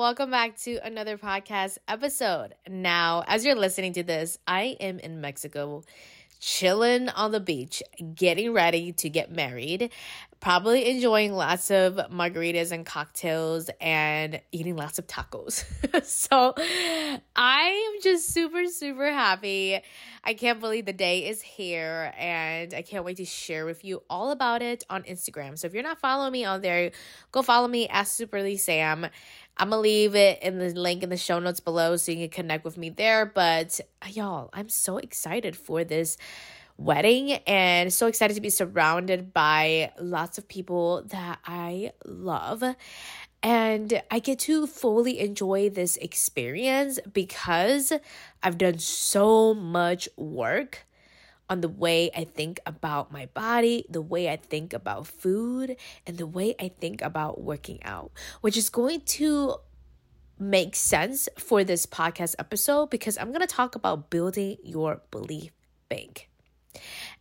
Welcome back to another podcast episode. Now, as you're listening to this, I am in Mexico, chilling on the beach, getting ready to get married, probably enjoying lots of margaritas and cocktails and eating lots of tacos. so, I am just super, super happy. I can't believe the day is here and I can't wait to share with you all about it on Instagram. So if you're not following me on there, go follow me at Superly Sam. I'm gonna leave it in the link in the show notes below so you can connect with me there. But y'all, I'm so excited for this wedding and so excited to be surrounded by lots of people that I love. And I get to fully enjoy this experience because I've done so much work on the way I think about my body, the way I think about food, and the way I think about working out, which is going to make sense for this podcast episode because I'm going to talk about building your belief bank.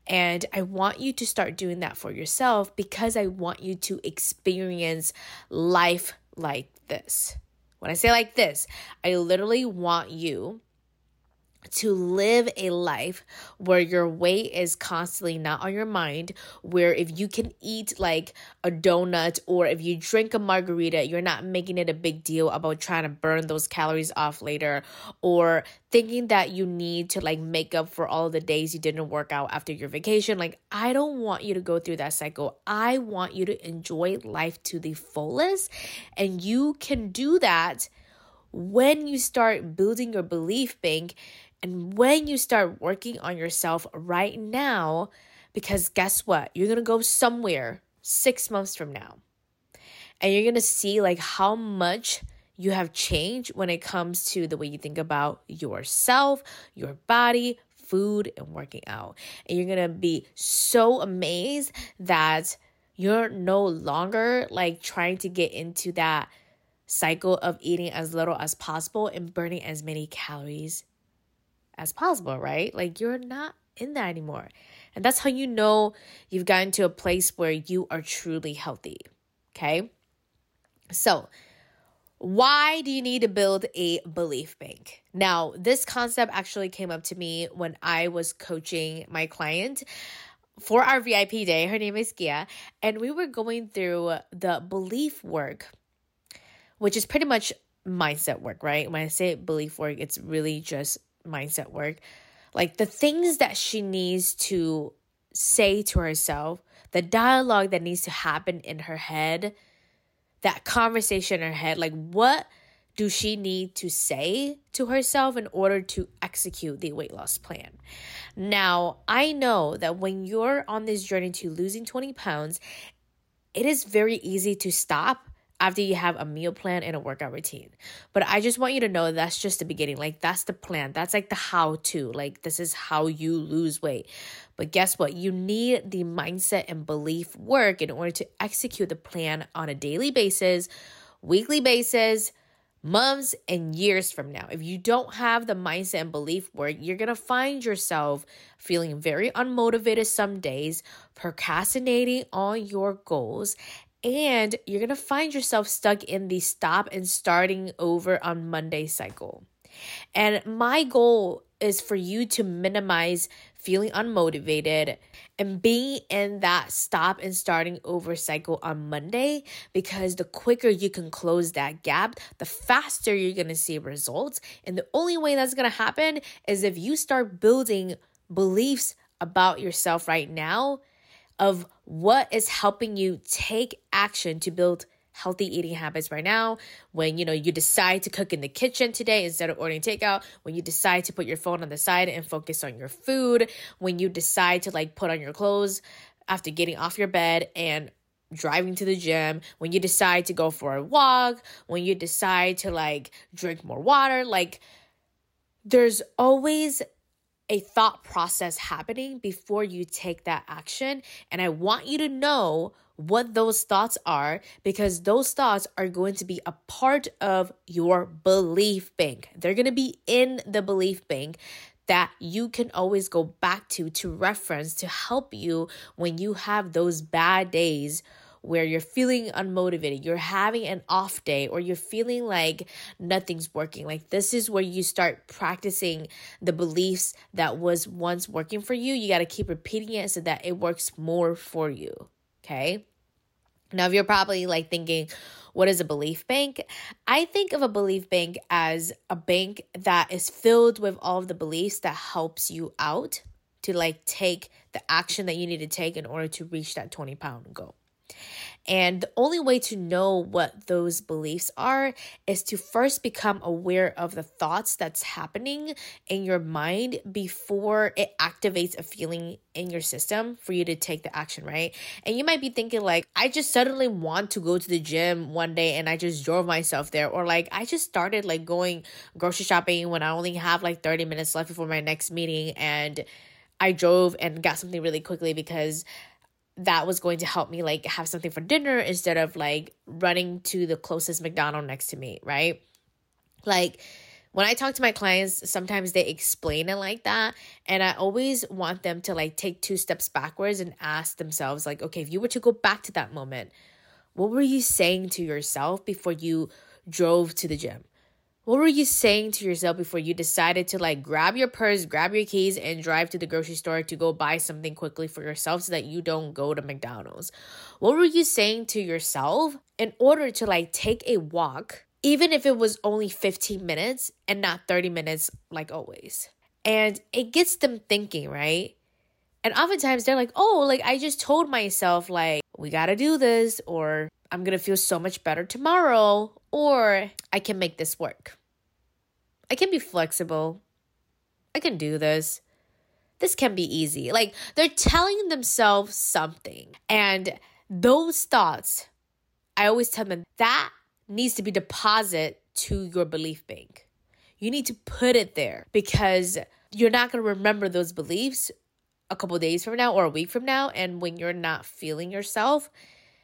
And I want you to start doing that for yourself because I want you to experience life like this. When I say like this, I literally want you to live a life where your weight is constantly not on your mind, where if you can eat like a donut or if you drink a margarita, you're not making it a big deal about trying to burn those calories off later or thinking that you need to like make up for all the days you didn't work out after your vacation. Like, I don't want you to go through that cycle. I want you to enjoy life to the fullest, and you can do that when you start building your belief bank and when you start working on yourself right now, because guess what? You're gonna go somewhere six months from now. And you're gonna see like how much you have changed when it comes to the way you think about yourself, your body, food, and working out. And you're gonna be so amazed that you're no longer like trying to get into that cycle of eating as little as possible and burning as many calories as possible, right? Like you're not in that anymore. And that's how you know you've gotten to a place where you are truly healthy. Okay. So, why do you need to build a belief bank? Now, this concept actually came up to me when I was coaching my client for our VIP day. Her name is Gia, and we were going through the belief work, which is pretty much mindset work, right? When I say belief work, it's really just mindset work. Like the things that she needs to say to herself, the dialogue that needs to happen in her head, that conversation in her head, like what do she need to say to herself in order to execute the weight loss plan? Now, I know that when you're on this journey to losing 20 pounds, it is very easy to stop after you have a meal plan and a workout routine. But I just want you to know that's just the beginning. Like, that's the plan. That's like the how to. Like, this is how you lose weight. But guess what? You need the mindset and belief work in order to execute the plan on a daily basis, weekly basis, months, and years from now. If you don't have the mindset and belief work, you're going to find yourself feeling very unmotivated some days, procrastinating on your goals, and you're going to find yourself stuck in the stop and starting over on Monday cycle. And my goal is for you to minimize feeling unmotivated and being in that stop and starting over cycle on Monday because the quicker you can close that gap, the faster you're going to see results. And the only way that's going to happen is if you start building beliefs about yourself right now of what is helping you take action to build healthy eating habits right now? When you know you decide to cook in the kitchen today instead of ordering takeout when you decide to put your phone on the side and focus on your food when you decide to like put on your clothes after getting off your bed and driving to the gym, when you decide to go for a walk, when you decide to like drink more water, like there's always a thought process happening before you take that action. And I want you to know what those thoughts are because those thoughts are going to be a part of your belief bank. They're going to be in the belief bank that you can always go back to to reference to help you when you have those bad days where you're feeling unmotivated, you're having an off day, or you're feeling like nothing's working. Like, this is where you start practicing the beliefs that was once working for you. You got to keep repeating it so that it works more for you. Okay. Now, if you're probably like thinking, what is a belief bank? I think of a belief bank as a bank that is filled with all of the beliefs that helps you out to like take the action that you need to take in order to reach that 20 pound goal. And the only way to know what those beliefs are is to first become aware of the thoughts that's happening in your mind before it activates a feeling in your system for you to take the action, right? And you might be thinking, like, I just suddenly want to go to the gym one day and I just drove myself there. Or like, I just started like going grocery shopping when I only have like 30 minutes left before my next meeting and I drove and got something really quickly because that was going to help me like have something for dinner instead of like running to the closest McDonald next to me, right? Like when I talk to my clients, sometimes they explain it like that. And I always want them to like take two steps backwards and ask themselves, like, okay, if you were to go back to that moment, what were you saying to yourself before you drove to the gym? What were you saying to yourself before you decided to like grab your purse, grab your keys, and drive to the grocery store to go buy something quickly for yourself so that you don't go to McDonald's? What were you saying to yourself in order to like take a walk, even if it was only 15 minutes and not 30 minutes like always? And it gets them thinking, right? And oftentimes they're like, oh, like I just told myself, like, we gotta do this, or I'm gonna feel so much better tomorrow, or I can make this work. I can be flexible. I can do this. This can be easy. Like they're telling themselves something. And those thoughts, I always tell them that needs to be deposited to your belief bank. You need to put it there because you're not going to remember those beliefs a couple days from now or a week from now. And when you're not feeling yourself,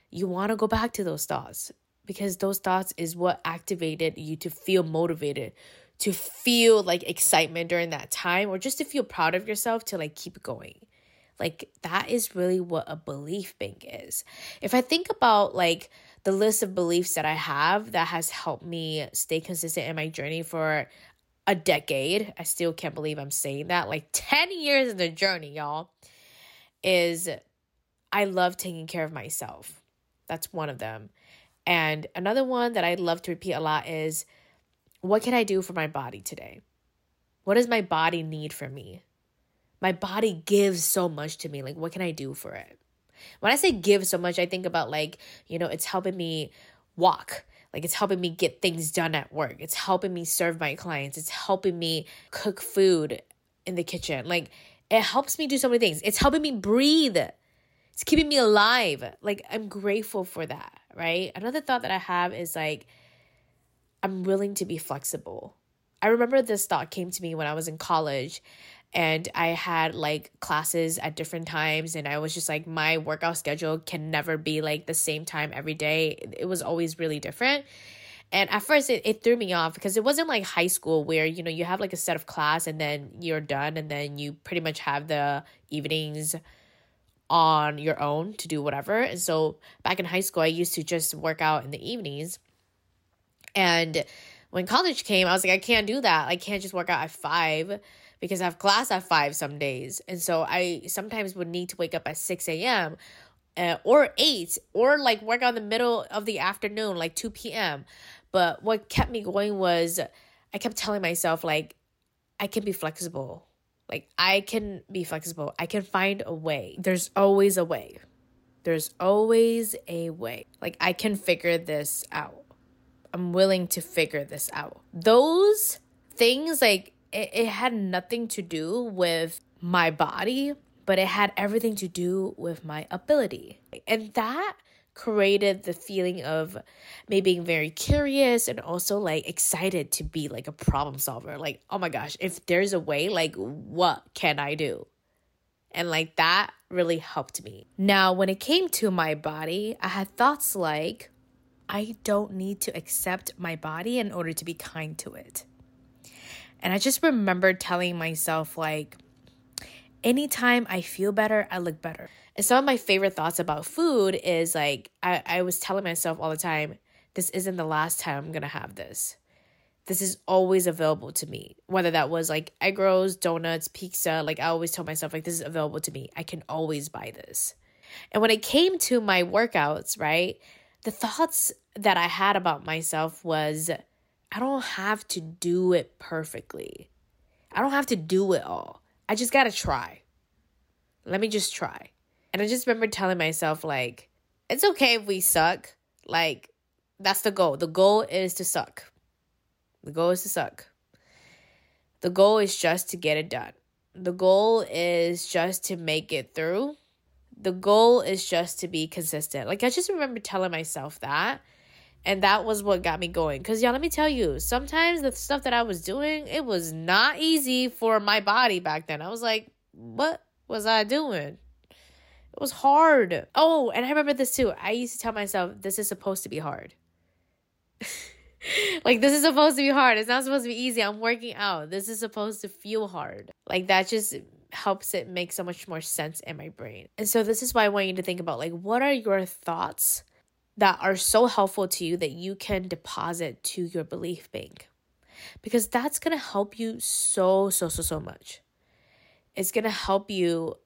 you want to go back to those thoughts because those thoughts is what activated you to feel motivated to feel like excitement during that time or just to feel proud of yourself to like keep going. Like that is really what a belief bank is. If I think about like the list of beliefs that I have that has helped me stay consistent in my journey for a decade, I still can't believe I'm saying that. Like 10 years in the journey, y'all, is I love taking care of myself. That's one of them. And another one that I love to repeat a lot is what can I do for my body today? What does my body need from me? My body gives so much to me. Like, what can I do for it? When I say give so much, I think about like, you know, it's helping me walk. Like, it's helping me get things done at work. It's helping me serve my clients. It's helping me cook food in the kitchen. Like, it helps me do so many things. It's helping me breathe. It's keeping me alive. Like, I'm grateful for that, right? Another thought that I have is like, I'm willing to be flexible. I remember this thought came to me when I was in college and I had like classes at different times and I was just like my workout schedule can never be like the same time every day. It was always really different. And at first it, it threw me off because it wasn't like high school where, you know, you have like a set of class and then you're done and then you pretty much have the evenings on your own to do whatever. And so back in high school I used to just work out in the evenings and when college came, I was like, I can't do that. I can't just work out at five because I have class at five some days. And so I sometimes would need to wake up at 6 a.m. Uh, or 8 or like work in the middle of the afternoon, like 2 p.m. But what kept me going was I kept telling myself, like, I can be flexible. Like, I can be flexible. I can find a way. There's always a way. There's always a way. Like, I can figure this out. I'm willing to figure this out. Those things, like, it, it had nothing to do with my body, but it had everything to do with my ability. And that created the feeling of me being very curious and also like excited to be like a problem solver. Like, oh my gosh, if there's a way, like, what can I do? And like that really helped me. Now, when it came to my body, I had thoughts like, I don't need to accept my body in order to be kind to it. And I just remember telling myself, like, anytime I feel better, I look better. And some of my favorite thoughts about food is like, I, I was telling myself all the time, this isn't the last time I'm gonna have this. This is always available to me. Whether that was like egg rolls, donuts, pizza, like I always tell myself, like, this is available to me. I can always buy this. And when it came to my workouts, right, the thoughts that I had about myself was, I don't have to do it perfectly. I don't have to do it all. I just gotta try. Let me just try. And I just remember telling myself, like, it's okay if we suck. Like, that's the goal. The goal is to suck. The goal is to suck. The goal is just to get it done. The goal is just to make it through. The goal is just to be consistent. Like, I just remember telling myself that. And that was what got me going. Because, y'all, let me tell you, sometimes the stuff that I was doing, it was not easy for my body back then. I was like, what was I doing? It was hard. Oh, and I remember this too. I used to tell myself, this is supposed to be hard. like, this is supposed to be hard. It's not supposed to be easy. I'm working out. This is supposed to feel hard. Like, that just helps it make so much more sense in my brain. And so, this is why I want you to think about like, what are your thoughts? That are so helpful to you that you can deposit to your belief bank. Because that's going to help you so, so, so, so much. It's going to help you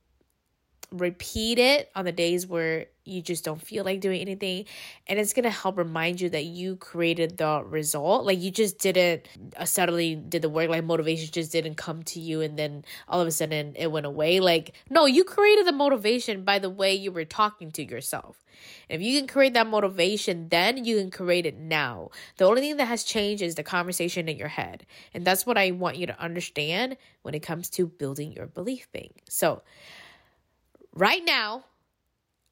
repeat it on the days where you just don't feel like doing anything. And it's going to help remind you that you created the result. Like you just didn't uh, suddenly did the work. Like motivation just didn't come to you and then all of a sudden it went away. Like no you created the motivation by the way you were talking to yourself. If you can create that motivation then you can create it now. The only thing that has changed is the conversation in your head. And that's what i want you to understand when it comes to building your belief bank. So Right now,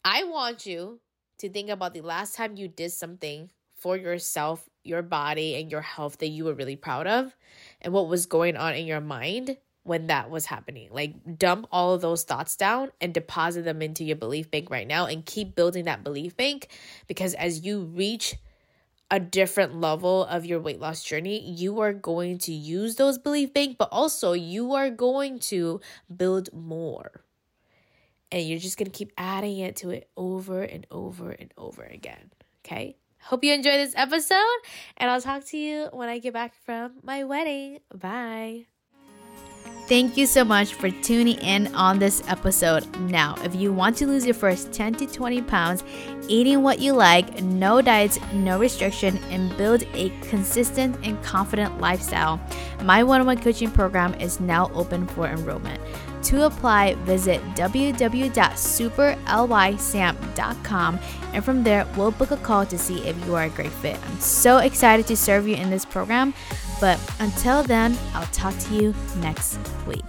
I want you to think about the last time you did something for yourself, your body, and your health that you were really proud of, and what was going on in your mind when that was happening. Like, dump all of those thoughts down and deposit them into your belief bank right now and keep building that belief bank because as you reach a different level of your weight loss journey, you are going to use those belief bank, but also you are going to build more and you're just going to keep adding it to it over and over and over again. Okay? Hope you enjoy this episode, and I'll talk to you when I get back from my wedding. Bye. Thank you so much for tuning in on this episode. Now, if you want to lose your first 10 to 20 pounds, eating what you like, no diets, no restriction, and build a consistent and confident lifestyle, my one on one coaching program is now open for enrollment. To apply, visit www.superlysam.com and from there, we'll book a call to see if you are a great fit. I'm so excited to serve you in this program, but until then, I'll talk to you next week.